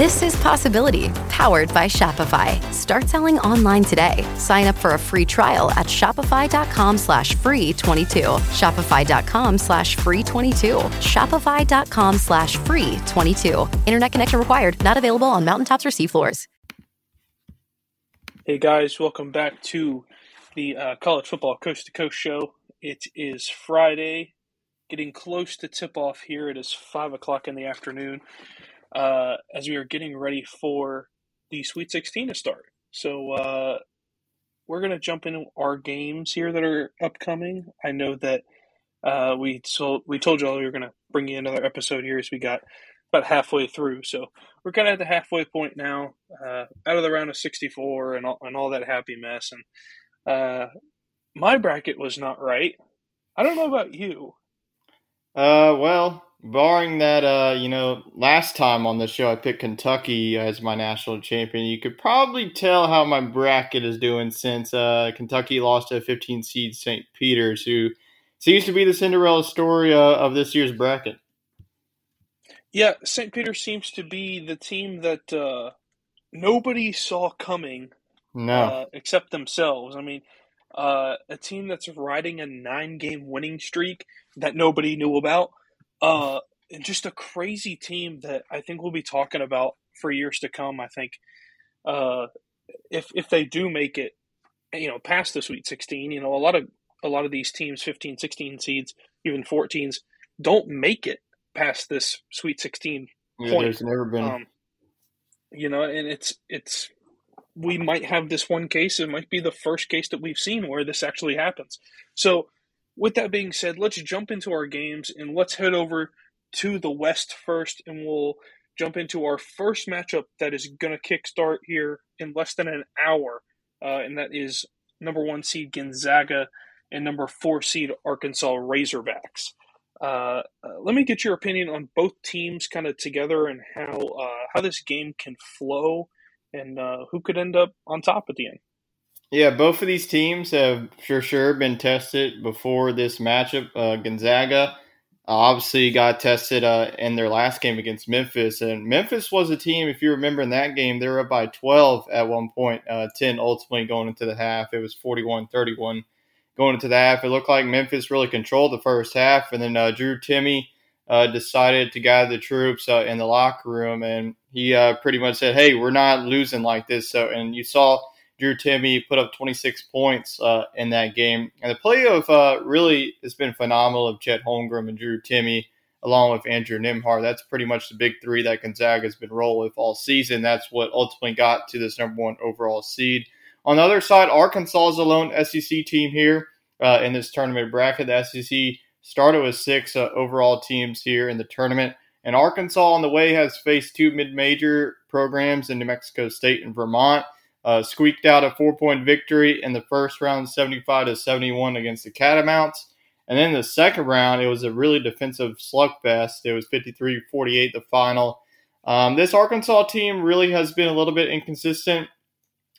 This is Possibility, powered by Shopify. Start selling online today. Sign up for a free trial at shopify.com slash free 22. Shopify.com slash free 22. Shopify.com slash free 22. Internet connection required. Not available on mountaintops or seafloors. Hey guys, welcome back to the uh, College Football Coast to Coast show. It is Friday, getting close to tip off here. It is 5 o'clock in the afternoon uh, as we are getting ready for the Sweet 16 to start. So uh, we're going to jump into our games here that are upcoming. I know that uh, we told we told you all we were going to bring you another episode here as we got about halfway through. So we're kind of at the halfway point now, uh, out of the round of 64 and all, and all that happy mess. And uh, my bracket was not right. I don't know about you. Uh, well, barring that, uh, you know, last time on the show I picked Kentucky as my national champion, you could probably tell how my bracket is doing since uh, Kentucky lost to 15 seed St. Peter's, who seems to be the Cinderella story uh, of this year's bracket. Yeah, St. Peter seems to be the team that uh, nobody saw coming, no, uh, except themselves. I mean, uh, a team that's riding a nine-game winning streak that nobody knew about. Uh, and just a crazy team that I think we'll be talking about for years to come. I think uh, if if they do make it, you know, past the Sweet 16, you know, a lot of a lot of these teams, 15, 16 seeds, even 14s, don't make it past this Sweet 16 yeah, point. there's never been. Um, you know, and it's it's we might have this one case. It might be the first case that we've seen where this actually happens. So, with that being said, let's jump into our games and let's head over to the West first, and we'll jump into our first matchup that is going to kickstart here in less than an hour, uh, and that is number one seed Gonzaga and number four seed Arkansas Razorbacks. Uh, uh, let me get your opinion on both teams kind of together and how uh, how this game can flow and uh, who could end up on top at the end. Yeah, both of these teams have for sure been tested before this matchup. Uh, Gonzaga obviously got tested uh, in their last game against Memphis, and Memphis was a team. If you remember in that game, they were up by 12 at one point, 10 ultimately going into the half. It was 41-31 going into the half. It looked like Memphis really controlled the first half, and then uh, Drew Timme uh, decided to gather the troops uh, in the locker room, and he uh, pretty much said, "Hey, we're not losing like this." So, and you saw Drew Timme put up 26 points uh, in that game, and the play of uh, really has been phenomenal of Chet Holmgren and Drew Timme, along with Andrew Nembhard. That's pretty much the big three that Gonzaga has been rolling with all season. That's what ultimately got to this number one overall seed. On the other side, Arkansas is the lone SEC team here uh, in this tournament bracket. The SEC started with six uh, overall teams here in the tournament. And Arkansas on the way has faced two mid-major programs in New Mexico State and Vermont. Uh, squeaked out a four-point victory in the first round, 75 to 71 against the Catamounts. And then the second round, it was a really defensive slugfest. It was 53-48 the final. Um, this Arkansas team really has been a little bit inconsistent,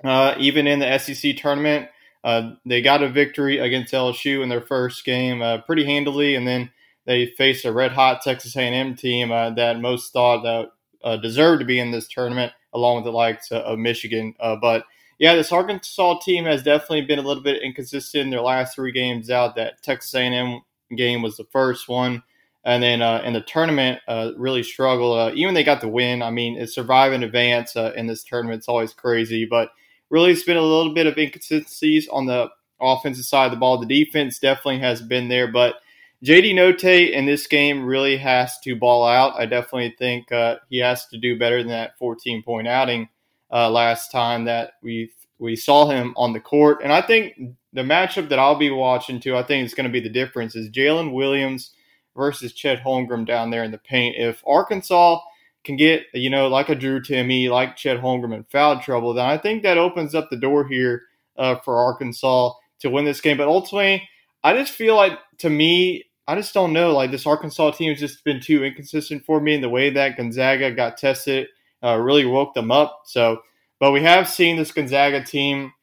uh, even in the SEC tournament. Uh, they got a victory against LSU in their first game uh, pretty handily, and then they faced a red hot Texas A&M team uh, that most thought that uh, deserved to be in this tournament, along with the likes of Michigan. Uh, but yeah, this Arkansas team has definitely been a little bit inconsistent in their last three games out. That Texas A&M game was the first one, and then uh, in the tournament, really struggled. even they got the win. I mean, it's survive in advance in this tournament. It's always crazy, but really it's been a little bit of inconsistencies on the offensive side of the ball. The defense definitely has been there, but JD Notae in this game really has to ball out. I definitely think uh, he has to do better than that 14 point outing uh, last time that we we saw him on the court. And I think the matchup that I'll be watching too, I think it's going to be the difference is Jaylin Williams versus Chet Holmgren down there in the paint. If Arkansas can get, you know, like a Drew Timme, like Chet Holmgren in foul trouble, then I think that opens up the door here uh, for Arkansas to win this game. But ultimately, I just feel like, to me, I just don't know. Like, this Arkansas team has just been too inconsistent for me and the way that Gonzaga got tested, uh, really woke them up. So, but we have seen this Gonzaga team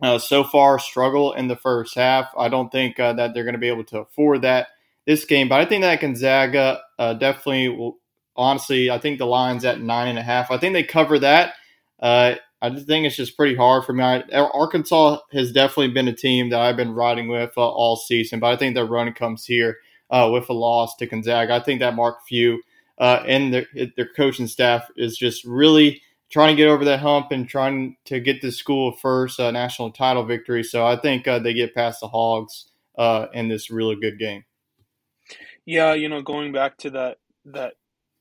uh, so far struggle in the first half. I don't think uh, that they're going to be able to afford that this game, but I think that Gonzaga uh, definitely will honestly, I think the line's at nine and a half. I think they cover that. Uh, I just think it's just pretty hard for me. I, Arkansas has definitely been a team that I've been riding with uh, all season, but I think their run comes here uh, with a loss to Gonzaga. I think that Mark Few uh, and their, their coaching staff is just really trying to get over that hump and trying to get the school first uh, national title victory. So I think uh, they get past the Hogs in this really good game. Yeah, you know, going back to that that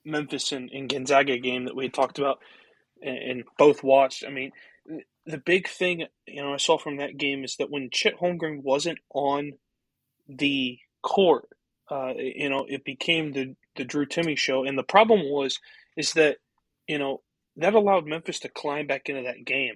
Memphis and, and Gonzaga game that we talked about and, and, both watched. I mean, the big thing you know I saw from that game is that when Chet Holmgren wasn't on the court, uh, you know, it became the the Drew Timme show, and the problem was is that you know that allowed Memphis to climb back into that game.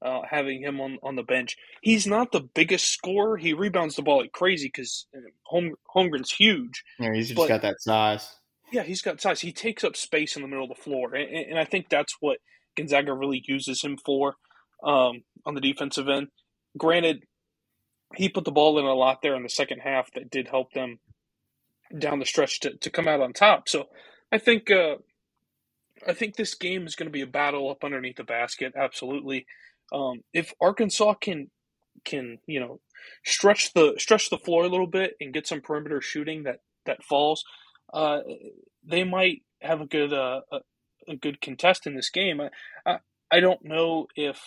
Uh, having him on, on the bench. He's not the biggest scorer. He rebounds the ball like crazy because uh, Holm, Holmgren's huge. Yeah, he's just but, got that size. Yeah, he's got size. He takes up space in the middle of the floor, and, and I think that's what Gonzaga really uses him for um, on the defensive end. Granted, he put the ball in a lot there in the second half that did help them down the stretch to, to come out on top. So I think uh, I think this game is going to be a battle up underneath the basket. Absolutely. Um, if Arkansas can can you know stretch the stretch the floor a little bit and get some perimeter shooting that that falls, uh, they might have a good uh, a, a, good contest in this game. I I, I don't know if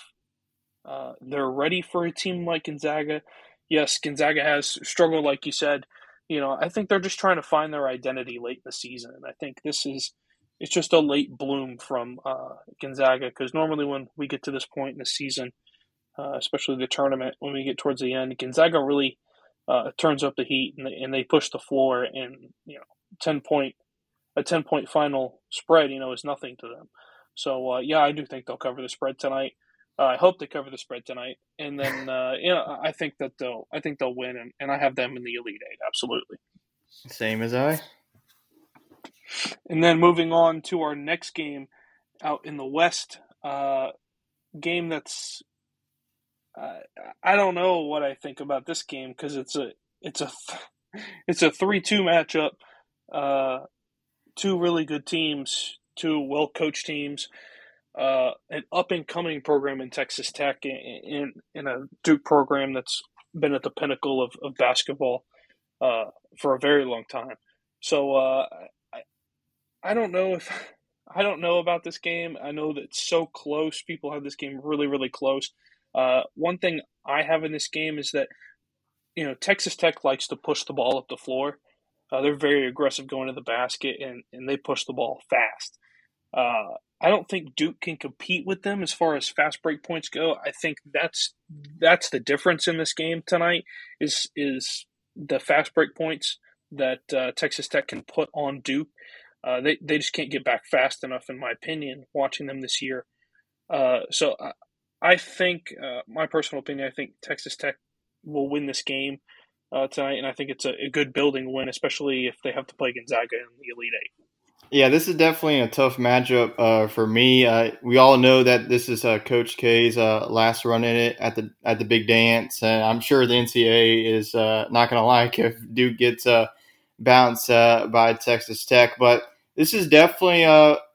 uh, they're ready for a team like Gonzaga. Yes, Gonzaga has struggled, like you said. You know, I think they're just trying to find their identity late in the season, I think this is it's just a late bloom from uh, Gonzaga because normally when we get to this point in the season, uh, especially the tournament, when we get towards the end, Gonzaga really uh, turns up the heat and they, and they push the floor and you know 10 point a 10 point final spread you know is nothing to them. So uh, yeah i do think they'll cover the spread tonight uh, i hope they cover the spread tonight. And then uh, you know i think that they'll i think they'll win and, and i have them in the elite eight absolutely. Same as i. And then moving on to our next game out in the west uh, game that's uh, I don't know what I think about this game because it's a it's a it's a three two matchup. Uh, two really good teams, two well coached teams, uh, an up and coming program in Texas Tech, in, in, a Duke program that's been at the pinnacle of, of basketball uh, for a very long time. So uh, I, I don't know if I don't know about this game. I know that it's so close. People have this game really, really close. Uh, one thing I have in this game is that you know Texas Tech likes to push the ball up the floor. Uh, they're very aggressive going to the basket and, and they push the ball fast. Uh, I don't think Duke can compete with them as far as fast break points go. I think that's that's the difference in this game tonight is is the fast break points that uh, Texas Tech can put on Duke. Uh, they they just can't get back fast enough, in my opinion. Watching them this year, uh, so I, I think uh, my personal opinion, I think Texas Tech will win this game uh, tonight, and I think it's a, a, good building win, especially if they have to play Gonzaga in the Elite Eight. Yeah, this is definitely a tough matchup uh, for me. Uh, we all know that this is uh, Coach K's uh, last run in it at the at the big dance, and I'm sure the NCAA is uh, not going to like if Duke gets bounced by Texas Tech. But this is definitely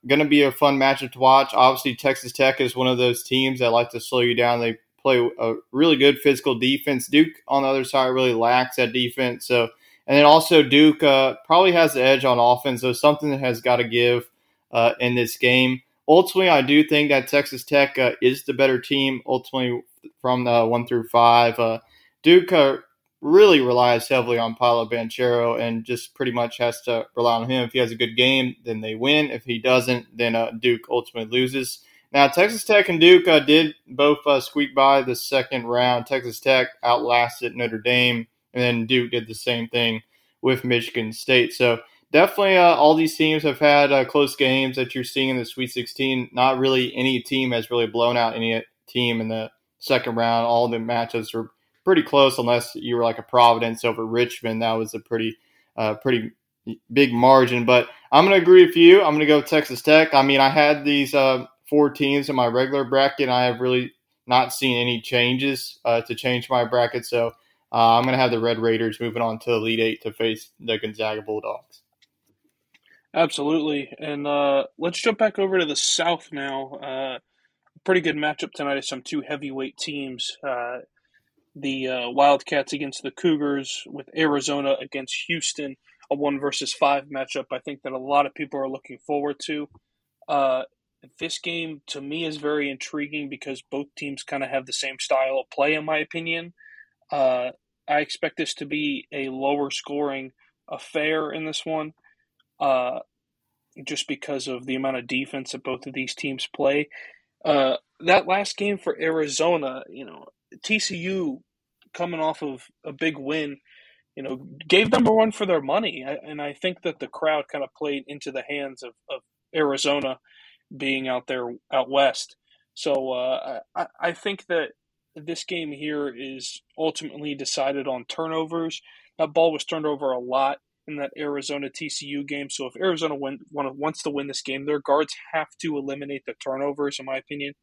going to be a fun matchup to watch. Obviously, Texas Tech is one of those teams that like to slow you down. They play a really good physical defense. Duke on the other side really lacks that defense. So, and then also Duke uh, probably has the edge on offense. So something that has got to give uh, in this game. Ultimately, I do think that Texas Tech uh, is the better team. Ultimately, from the one through five, uh, Duke uh, really relies heavily on Paolo Banchero and just pretty much has to rely on him. If he has a good game, then they win. If he doesn't, then uh, Duke ultimately loses. Now, Texas Tech and Duke did both squeak by the second round. Texas Tech outlasted Notre Dame, and then Duke did the same thing with Michigan State. So, definitely, uh, all these teams have had uh, close games that you're seeing in the Sweet 16. Not really any team has really blown out any team in the second round. All the matchups were pretty close, unless you were like a Providence over Richmond. That was a pretty, uh, pretty big margin. But I'm going to agree with you. I'm going to go Texas Tech. I mean, I had these uh, four teams in my regular bracket. And I have really not seen any changes uh, to change my bracket. So uh, I'm going to have the Red Raiders moving on to Elite Eight to face the Gonzaga Bulldogs. Absolutely. And uh, let's jump back over to the South now. Uh, pretty good matchup tonight of some two heavyweight teams. Uh, the uh, Wildcats against the Cougars, with Arizona against Houston, a one versus five matchup. I think that a lot of people are looking forward to. Uh, this game to me is very intriguing because both teams kind of have the same style of play, in my opinion. Uh, I expect this to be a lower scoring affair in this one, uh, just because of the amount of defense that both of these teams play. Uh, that last game for Arizona, you know, TCU coming off of a big win, you know, gave them a run for their money. and I think that the crowd kind of played into the hands of, of Arizona being out there out west. So uh, I, I think that this game here is ultimately decided on turnovers. That ball was turned over a lot in that Arizona TCU game. So if Arizona win, wants to win this game, their guards have to eliminate the turnovers, in my opinion.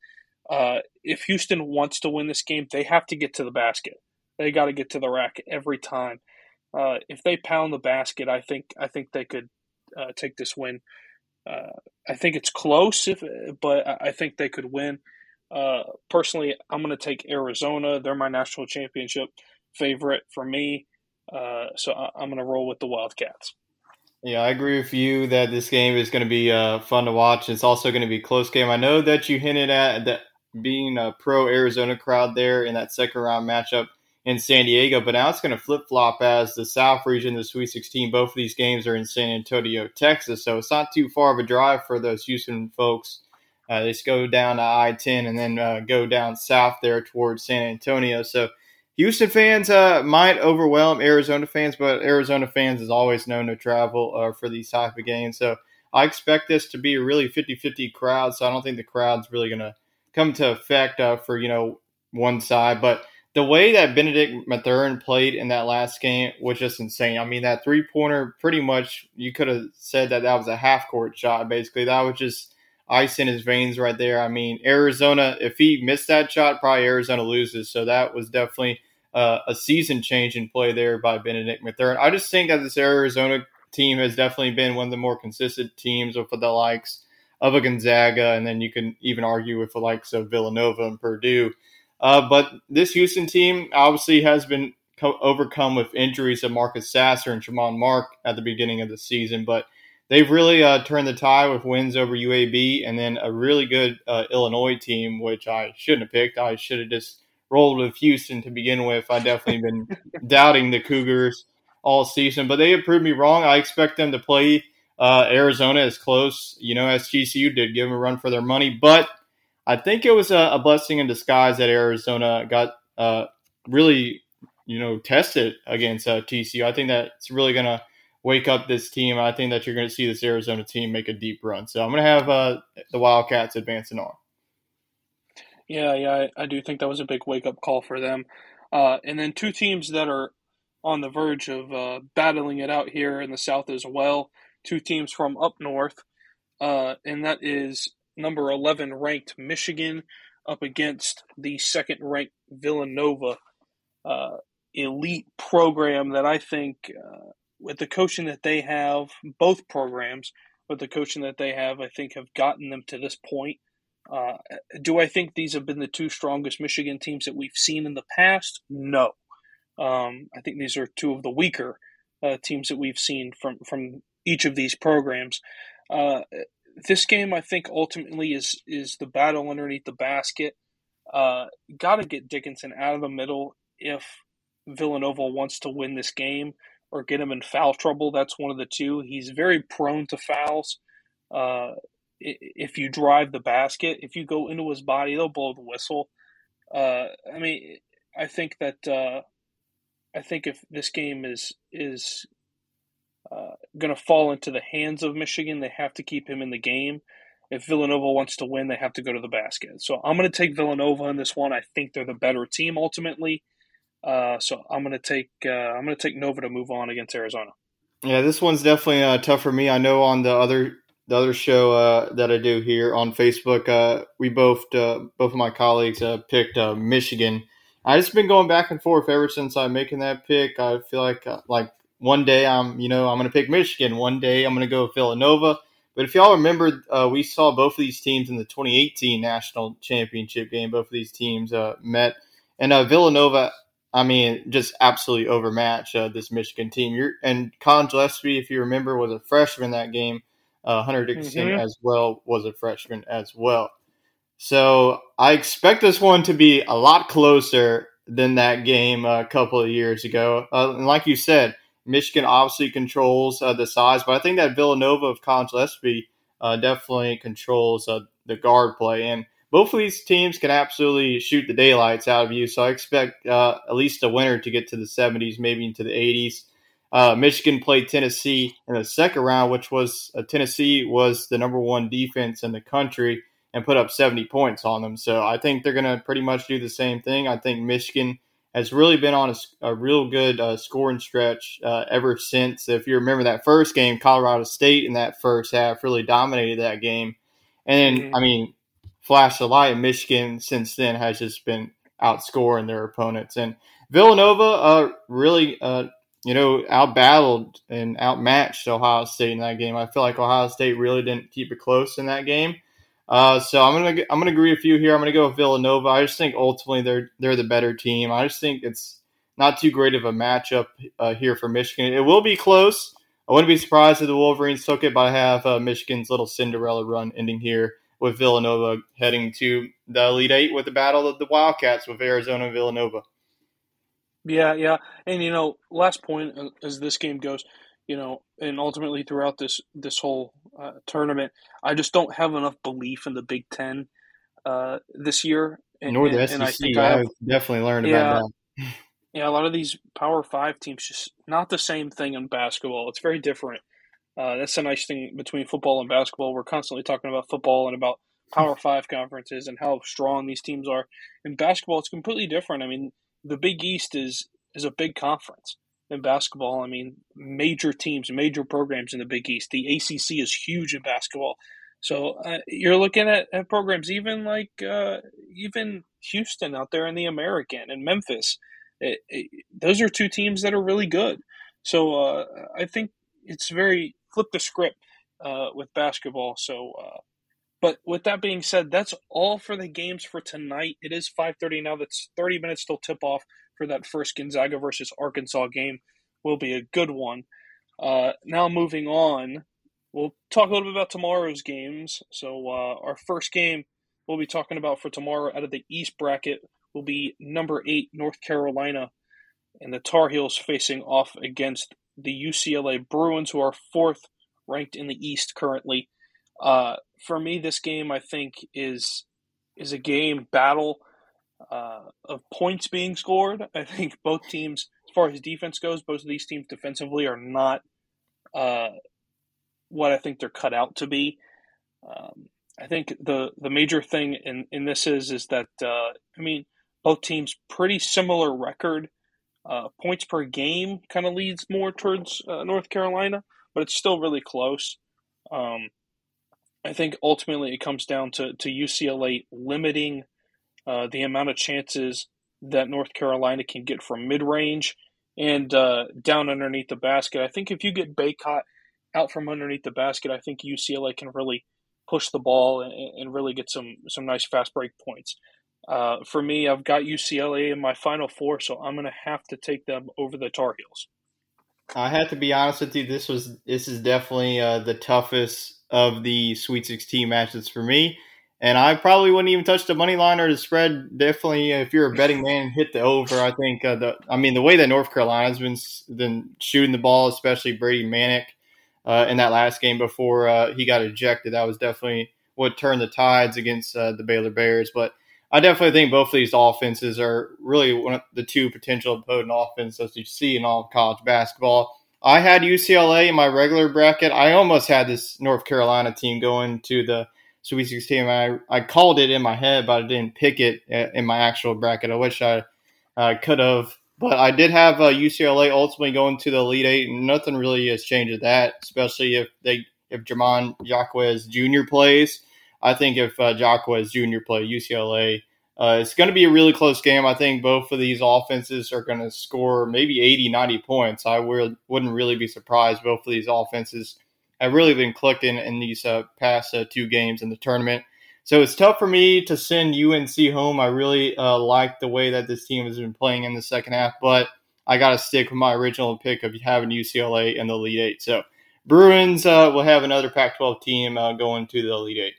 Uh, if Houston wants to win this game, they have to get to the basket. They got to get to the rack every time. Uh, if they pound the basket, I think I think they could uh, take this win uh, I think it's close, if but I think they could win. Uh, personally, I'm going to take Arizona. They're my national championship favorite for me. Uh, so I, am going to roll with the Wildcats. Yeah, I agree with you that this game is going to be uh, fun to watch. It's also going to be close game. I know that you hinted at that being a pro Arizona crowd there in that second round matchup in San Diego, but now it's going to flip flop as the South region, the Sweet 16. Both of these games are in San Antonio, Texas, so it's not too far of a drive for those Houston folks. Uh, they just go down to I 10 and then uh, go down south there towards San Antonio. So Houston fans uh, might overwhelm Arizona fans, but Arizona fans is always known to travel uh, for these type of games. So I expect this to be a really 50 50 crowd. So I don't think the crowd's really going to come to effect uh, for, you know, one side. But the way that Benedict Mathurin played in that last game was just insane. I mean, that three pointer, pretty much, you could have said that that was a half court shot, basically. That was just ice in his veins right there. I mean, Arizona, if he missed that shot, probably Arizona loses. So that was definitely uh, a season changing play there by Benedict Mathurin. I just think that this Arizona team has definitely been one of the more consistent teams with the likes of a Gonzaga, and then you can even argue with the likes of Villanova and Purdue. Uh, but this Houston team obviously has been co- overcome with injuries of Marcus Sasser and Tramon Mark at the beginning of the season. But they've really uh, turned the tide with wins over UAB and then a really good uh, Illinois team, which I shouldn't have picked. I should have just rolled with Houston to begin with. I definitely been doubting the Cougars all season, but they have proved me wrong. I expect them to play uh, Arizona as close, you know, as TCU did, give them a run for their money. But I think it was a, a blessing in disguise that Arizona got uh, really, you know, tested against uh, TCU. I think that's really going to wake up this team. I think that you're going to see this Arizona team make a deep run. So I'm going to have uh, the Wildcats advancing on. Yeah, yeah, I, I, do think that was a big wake up call for them. Uh, and then two teams that are on the verge of uh, battling it out here in the South as well. Two teams from up north, uh, and that is number 11 ranked Michigan up against the second ranked Villanova uh, elite program that I think, uh, with the coaching that they have, both programs, with the coaching that they have, I think have gotten them to this point. Uh, do I think these have been the two strongest Michigan teams that we've seen in the past? No. Um, I think these are two of the weaker uh, teams that we've seen from from each of these programs. Uh, this game, I think, ultimately is is the battle underneath the basket. Uh, Got to get Dickinson out of the middle if Villanova wants to win this game or get him in foul trouble. That's one of the two. He's very prone to fouls. Uh, if you drive the basket, if you go into his body, they'll blow the whistle. Uh, I mean, I think that uh, I think if this game is is uh, going to fall into the hands of Michigan, they have to keep him in the game. If Villanova wants to win, they have to go to the basket. So I'm going to take Villanova in this one. I think they're the better team ultimately. Uh, so I'm to take uh, I'm to take Nova to move on against Arizona. Yeah, this one's definitely uh, tough for me. I know on the other the other show uh, that I do here on Facebook, uh, we both uh, both of my colleagues uh, picked uh, Michigan. I just been going back and forth ever since I'm making that pick. I feel like uh, like one day I'm you know I'm to pick Michigan, one day I'm to go Villanova. But if y'all remember, we saw both of these teams in the 2018 national championship game. Both of these teams met, and Villanova. I mean, just absolutely overmatched this Michigan team. You're, and Collin Gillespie, if you remember, was a freshman that game uh, Hunter Dickinson mm-hmm. as well was a freshman as well. So I expect this one to be a lot closer than that game a couple of years ago. Uh, and like you said, Michigan obviously controls uh, the size, but I think that Villanova of Collin Gillespie uh, definitely controls uh, the guard play. And both of these teams can absolutely shoot the daylights out of you. So I expect uh, at least a winner to get to the 70s, maybe into the 80s. Uh, Michigan played Tennessee in the second round, which was uh, Tennessee was the number one defense in the country and put up 70 points on them. So I think they're going to pretty much do the same thing. I think Michigan has really been on a, a real good uh, scoring stretch uh, ever since. If you remember that first game, Colorado State in that first half really dominated that game. And then, mm-hmm. I mean, flash the light, Michigan since then has just been outscoring their opponents. And Villanova uh, really uh, you know, outbattled and outmatched Ohio State in that game. I feel like Ohio State really didn't keep it close in that game. Uh, so I'm gonna I'm gonna agree with you here. I'm gonna go with Villanova. I just think ultimately they're they're the better team. I just think it's not too great of a matchup uh, here for Michigan. It will be close. I wouldn't be surprised if the Wolverines took it, but I have uh, Michigan's little Cinderella run ending here with Villanova heading to the Elite Eight with the battle of the Wildcats with Arizona and Villanova. Yeah, yeah, and you know, last point uh, as this game goes, you know, and ultimately throughout this this whole uh, tournament, I just don't have enough belief in the Big Ten uh, this year. And, Nor the and, SEC. And I think I have, definitely learned yeah, about that. yeah, a lot of these Power Five teams just not the same thing in basketball. It's very different. Uh, that's a nice thing between football and basketball. We're constantly talking about football and about Power Five conferences and how strong these teams are. In basketball, it's completely different. I mean, the Big East is is a big conference in basketball. I mean, major teams, major programs in the Big East. The ACC is huge in basketball. So uh, you're looking at, at, programs even like uh, even Houston out there in the American and Memphis. It, it, those are two teams that are really good. So uh, I think it's very flip the script uh, with basketball. So uh, but with that being said, that's all for the games for tonight. It is 5:30 now. That's 30 minutes till tip off for that first Gonzaga versus Arkansas game. Will be a good one. Uh, now moving on we'll talk a little bit about tomorrow's games. So uh, our first game we'll be talking about for tomorrow out of the East bracket will be number eight North Carolina, and the Tar Heels facing off against the UCLA Bruins, who are fourth ranked in the East currently. Uh, for me, this game I think is is a game battle uh, of points being scored. I think both teams, as far as defense goes, both of these teams defensively are not uh, what I think they're cut out to be. Um, I think the the major thing in, in this is is that uh, I mean both teams pretty similar record. Uh, points per game kind of leads more towards uh, North Carolina, but it's still really close. Um, I think ultimately it comes down to, to UCLA limiting uh, the amount of chances that North Carolina can get from mid range and uh, down underneath the basket. I think if you get Bacot out from underneath the basket, I think UCLA can really push the ball and, and really get some some nice fast break points. Uh, for me, I've got UCLA in my final four, so I'm going to have to take them over the Tar Heels. I have to be honest with you. This was this is definitely uh, the toughest of the Sweet 16 matches for me. And I probably wouldn't even touch the money line or the spread. Definitely, if you're a betting man, hit the over. I think uh, the I mean the way that North Carolina's been been shooting the ball, especially Brady Manek uh, in that last game before uh, he got ejected, that was definitely what turned the tides against uh, the Baylor Bears. But I definitely think both of these offenses are really one of the two potential potent offenses you see in all college basketball. I had UCLA in my regular bracket. I almost had this North Carolina team going to the Sweet 16. I, I called it in my head, but I didn't pick it in my actual bracket. I wish I uh, could have. But I did have uh, UCLA ultimately going to the Elite Eight, and nothing really has changed that, especially if they if Jaime Jaquez Jr. plays. I think if uh, Jaquez Jr. play UCLA, uh, it's going to be a really close game. I think both of these offenses are going to score maybe 80, 90 points. I would, wouldn't really be surprised. Both of these offenses have really been clicking in these uh, past uh, two games in the tournament. So it's tough for me to send UNC home. I really uh, like the way that this team has been playing in the second half, but I got to stick with my original pick of having UCLA in the Elite Eight. So Bruins uh, will have another Pac 12 team uh, going to the Elite Eight.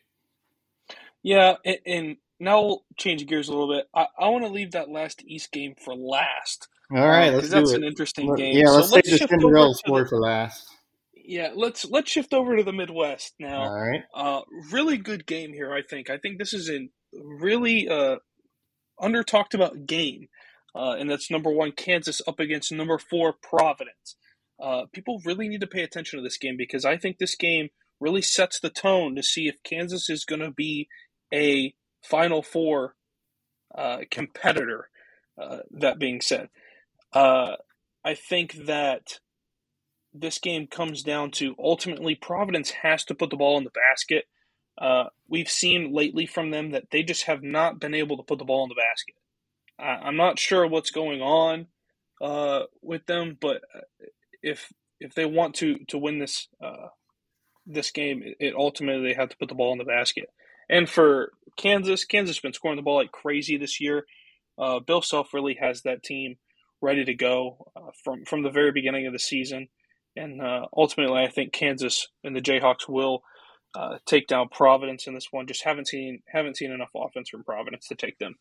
Yeah, and, and now we'll change gears a little bit. I, I want to leave that last East game for last. All right, um, let's that's it. an interesting game. Yeah, let's so let's the Cinderella story for last. Yeah, let's let's shift over to the Midwest now. All right. Uh, really good game here. I think. I think this is a really uh, under talked about game, uh, and that's number one Kansas up against number four Providence. Uh, people really need to pay attention to this game because I think this game really sets the tone to see if Kansas is going to be a Final Four uh, competitor. Uh, that being said, uh, I think that this game comes down to ultimately Providence has to put the ball in the basket. Uh, we've seen lately from them that they just have not been able to put the ball in the basket. I'm not sure what's going on uh, with them, but uh, if if they want to to win this uh, this game, it ultimately they have to put the ball in the basket. And for Kansas, Kansas has been scoring the ball like crazy this year. Uh, Bill Self really has that team ready to go uh, from from the very beginning of the season, and uh, ultimately, I think Kansas and the Jayhawks will uh, take down Providence in this one. Just haven't seen haven't seen enough offense from Providence to take them.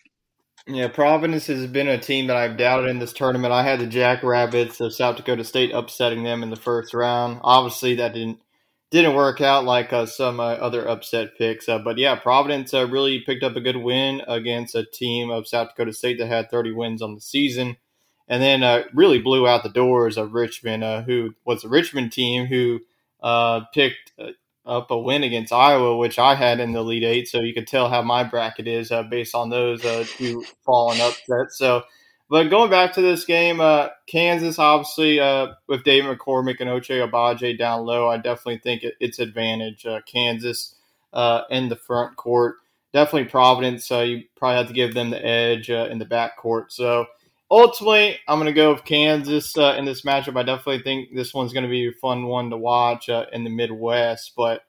Yeah, Providence has been a team that I've doubted in this tournament. I had the Jackrabbits of South Dakota State upsetting them in the first round. Obviously, that didn't didn't work out like uh, some uh, other upset picks. Uh, but yeah, Providence uh, really picked up a good win against a team of South Dakota State that had 30 wins on the season. And then uh, really blew out the doors of Richmond, uh, who was a Richmond team who picked up a win against Iowa, which I had in the Elite Eight. So you could tell how my bracket is based on those two fallen upsets. So but going back to this game, uh, Kansas obviously uh, with David McCormack and Ochai Agbaji down low, I definitely think it, it's advantage uh, Kansas uh, in the front court. Definitely Providence. So you probably have to give them the edge uh, in the back court. So ultimately, I'm going to go with Kansas uh, in this matchup. I definitely think this one's going to be a fun one to watch in the Midwest. But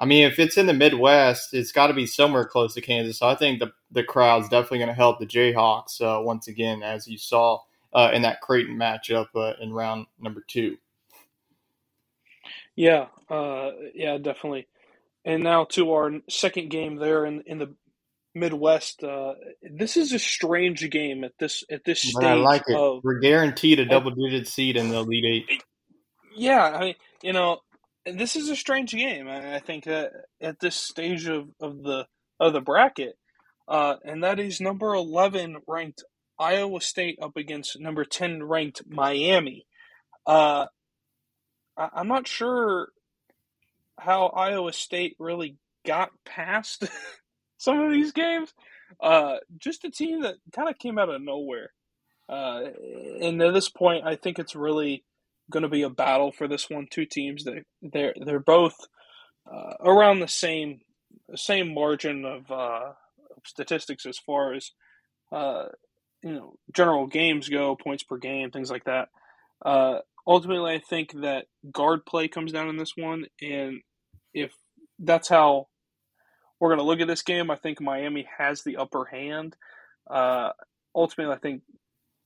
I mean, if it's in the Midwest, it's got to be somewhere close to Kansas. So I think the the crowd's definitely going to help the Jayhawks uh, once again, as you saw uh, in that Creighton matchup uh, in round number two. Yeah, uh, yeah, definitely. And now to our second game there in in the Midwest. Uh, this is a strange game at this at this stage. But I like it. Of, We're guaranteed a double digit seed in the Elite Eight. Yeah, I mean, you know, this is a strange game. I think that at this stage of, of the of the bracket, uh, and that is number eleven ranked Iowa State up against number ten ranked Miami. Uh, I, I'm not sure how Iowa State really got past some of these games. Uh, just a team that kind of came out of nowhere. Uh, and at this point, I think it's really going to be a battle for this one. Two teams that they're they're both uh, around the same same margin of, uh, statistics as far as uh, you know general games go, points per game, things like that. Uh, ultimately, I think that guard play comes down in this one, and if that's how we're going to look at this game. I think Miami has the upper hand. Uh, ultimately, I think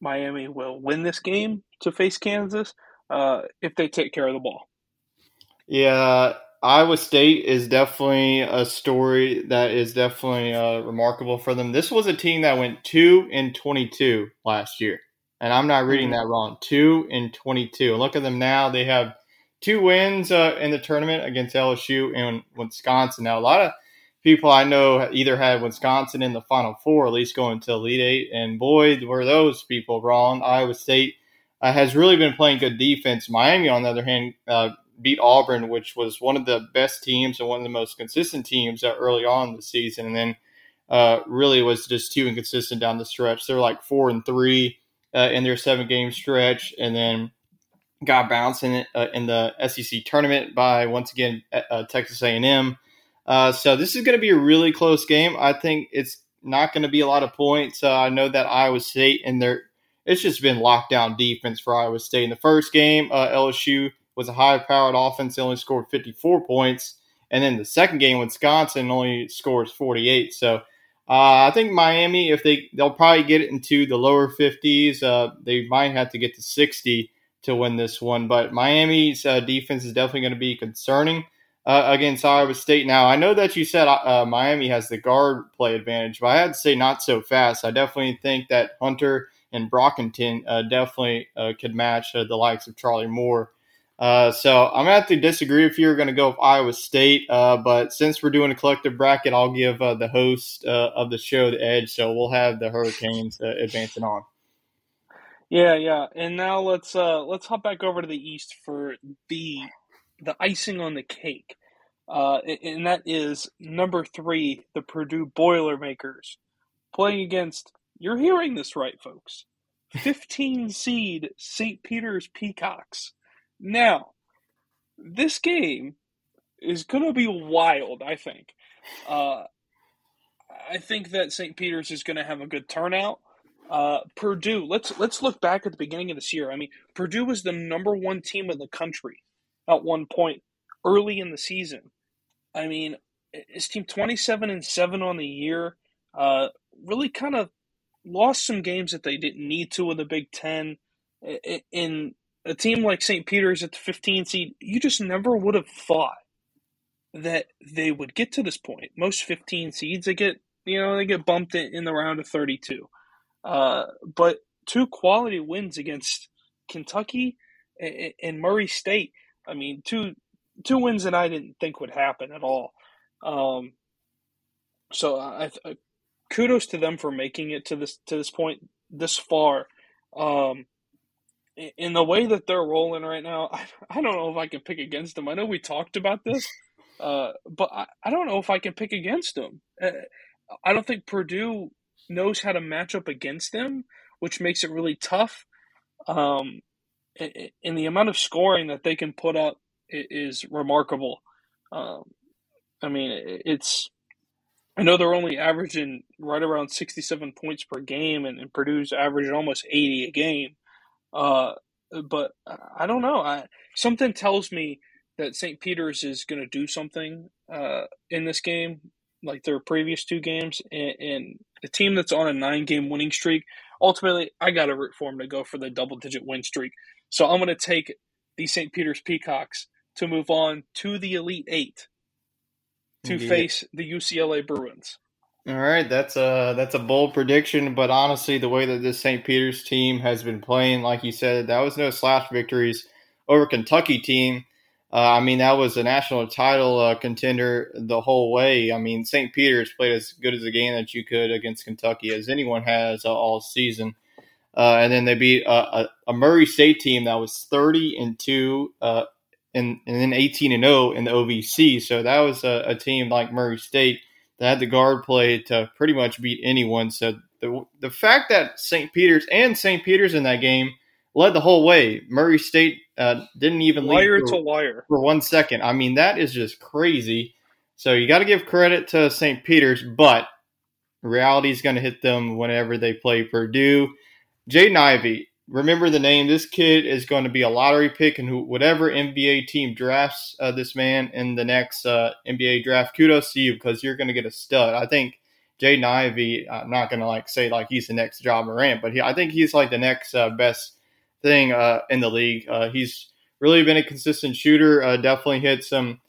Miami will win this game to face Kansas uh, if they take care of the ball. Yeah, Iowa State is definitely a story that is definitely uh, remarkable for them. This was a team that went two and twenty-two last year, and I'm not reading mm-hmm. that wrong. Two and twenty-two. Look at them now; they have two wins uh, in the tournament against LSU and Wisconsin. Now, a lot of people I know either had Wisconsin in the Final Four, at least going to Elite Eight, and boy, were those people wrong. Iowa State uh, has really been playing good defense. Miami, on the other hand, uh, beat Auburn, which was one of the best teams and one of the most consistent teams uh, early on the season, and then uh, really was just too inconsistent down the stretch. They're like four and three uh, in their seven game stretch, and then got bounced in, uh, in the SEC tournament by once again Texas A&M. So this is going to be a really close game. I think it's not going to be a lot of points. I know that Iowa State and their it's just been lockdown defense for Iowa State. In the first game, uh, LSU was a high-powered offense; they only scored 54 points, and then the second game, Wisconsin only scores 48. So. Uh, I think Miami, if they they'll probably get it into the lower 50s, uh, they might have to get to 60 to win this one. But Miami's uh, defense is definitely going to be concerning uh, against Iowa State. Now, I know that you said uh, Miami has the guard play advantage, but I had to say not so fast. I definitely think that Hunter and Brockington uh, definitely uh, could match uh, the likes of Charlie Moore. Uh, so I'm gonna have to disagree if you're gonna go with Iowa State, but since we're doing a collective bracket, I'll give the host of the show the edge. So we'll have the Hurricanes advancing on. Yeah, yeah, and now let's let's hop back over to the East for the the icing on the cake, uh, and that is number three, the Purdue Boilermakers, playing against. You're hearing this right, folks. 15 seed St. Peter's Peacocks. Now, this game is going to be wild, I think. Uh, I think that St. Peter's is going to have a good turnout. Uh, Purdue, let's let's look back at the beginning of this year. I mean, Purdue was the number one team in the country at one point early in the season. I mean, his team 27 and 7 on the year. Uh, really kind of lost some games that they didn't need to in the Big Ten. In a team like St. Peter's at the 15 seed, you just never would have thought that they would get to this point. Most 15 seeds, they get you know they get bumped in, the round of 32. Uh, but two quality wins against Kentucky and, and Murray State. I mean, two two wins that I didn't think would happen at all. Um, so I, I, kudos to them for making it to this to this point this far. Um, in the way that they're rolling right now, I, I don't know if I can pick against them. I know we talked about this, uh, but I, I don't know if I can pick against them. Uh, I don't think Purdue knows how to match up against them, which makes it really tough. Um, and the amount of scoring that they can put up is remarkable. Um, I mean, it's. I know they're only averaging right around 67 points per game, and, and Purdue's averaging almost 80 a game. Uh, but I don't know. I, something tells me that St. Peter's is going to do something uh, in this game, like their previous two games, and, and the team that's on a nine-game winning streak. Ultimately, I got to root for them to go for the double-digit win streak. So I'm going to take the St. Peter's Peacocks to move on to the Elite Eight to Indeed. face the UCLA Bruins. All right, that's a that's a bold prediction, but honestly, the way that this St. Peter's team has been playing, like you said, that was no slash victories over Kentucky team. Uh, I mean, that was a national title uh, contender the whole way. I mean, St. Peter's played as good as a game that you could against Kentucky as anyone has uh, all season. Uh, and then they beat a, a, a Murray State team that was thirty and two, uh, and and then eighteen and zero in the OVC. So that was a, a team like Murray State that had the guard play to pretty much beat anyone. So the the fact that St. Peter's and St. Peter's in that game led the whole way. Murray State uh, didn't even lead Wire for, to wire. for one second. I mean, that is just crazy. So you got to give credit to St. Peter's, but reality is going to hit them whenever they play Purdue. Jaden Ivey, remember the name. This kid is going to be a lottery pick, and whatever NBA team drafts uh, this man in the next uh, NBA draft, kudos to you because you're going to get a stud. I think Jaden Ivey. I'm not going to like say like he's the next Ja Morant, but he, I think he's like the next uh, best thing uh, in the league. Uh, he's really been a consistent shooter. Uh, definitely hit some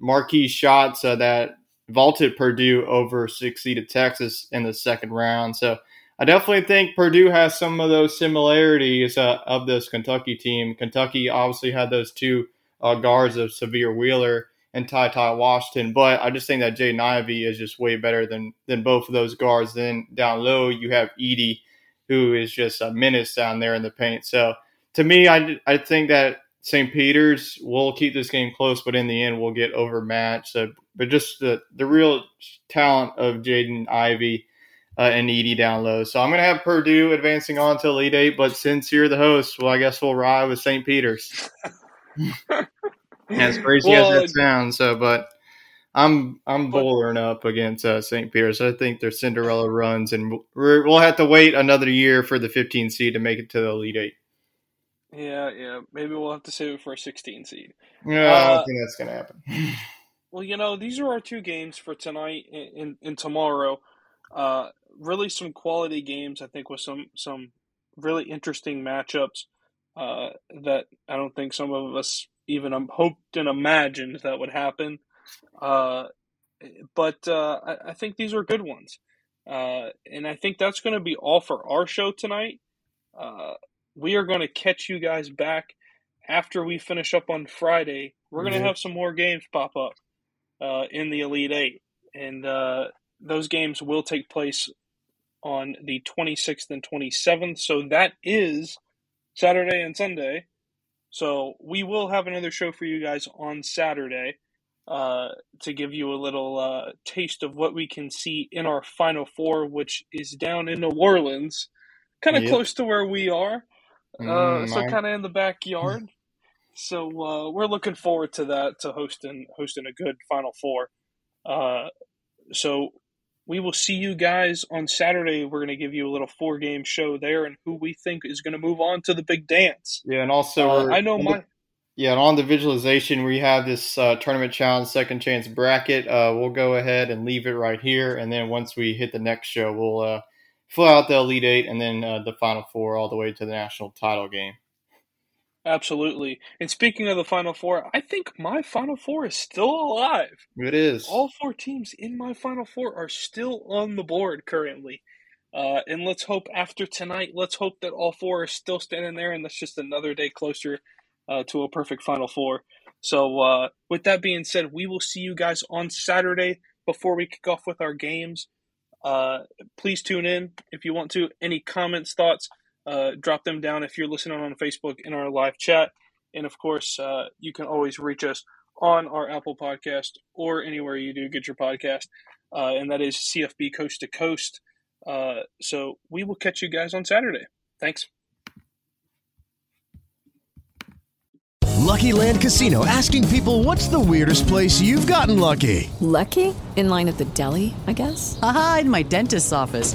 marquee shots that vaulted Purdue over six seeded Texas in the second round. So I definitely think Purdue has some of those similarities uh, of this Kentucky team. Kentucky obviously had those two uh, guards of Sahvir Wheeler and Ty Ty Washington, but I just think that Jaden Ivey is just way better than than both of those guards. Then down low, you have Edey, who is just a menace down there in the paint. So to me, I, I think that St. Peter's will keep this game close, but in the end, we'll get overmatched. So, but just the the real talent of Jaden Ivey uh, and Edey down low. So I'm going to have Purdue advancing on to Elite Eight, but since you're the host, well, I guess we'll ride with St. Peter's. as crazy Well, as that sounds, so but I'm I'm bowling up against uh, St. Peter's. I think they're Cinderella runs, and we're, we'll have to wait another year for the 15 seed to make it to the Elite Eight. Yeah, yeah. Maybe we'll have to save it for a 16 seed. Yeah, I don't Uh, think that's going to happen. Well, you know, these are our two games for tonight and, and, and tomorrow. Uh, really, some quality games. I think with some some really interesting matchups uh, that I don't think some of us even um, hoped and imagined that would happen. Uh, but uh, I, I think these are good ones, uh, and I think that's going to be all for our show tonight. Uh, we are going to catch you guys back after we finish up on Friday. We're going to Yeah. have some more games pop up uh, in the Elite Eight, and uh, those games will take place on the 26th and 27th. So that is Saturday and Sunday. So we will have another show for you guys on Saturday uh, to give you a little uh, taste of what we can see in our Final Four, which is down in New Orleans, kind of Yep. close to where we are. Uh, Mm, so kind of in the backyard. so uh, we're looking forward to that to hosting hosting a good Final Four. Uh, so we will see you guys on Saturday. We're going to give you a little four game show there and who we think is going to move on to the big dance. Yeah, and also Uh, I know my Yeah, and on the visualization, we have this uh, tournament challenge second chance bracket. Uh, we'll go ahead and leave it right here, and then once we hit the next show, we'll uh, fill out the Elite Eight and then uh, the Final Four all the way to the national title game. Absolutely. And speaking of the Final Four, I think my Final Four is still alive. It is. All four teams in my Final Four are still on the board currently. Uh, and let's hope after tonight, let's hope that all four are still standing there, and that's just another day closer uh, to a perfect Final Four. So, uh, with that being said, we will see you guys on Saturday before we kick off with our games. Uh, please tune in if you want to. Any comments, thoughts, uh, drop them down if you're listening on Facebook in our live chat. And of course, uh, you can always reach us on our Apple podcast or anywhere you do get your podcast. Uh, and that is CFB Coast to Coast. Uh, so we will catch you guys on Saturday. Thanks. Lucky Land Casino asking people what's the weirdest place you've gotten lucky? Lucky? In line at the deli, I guess? Aha, in my dentist's office.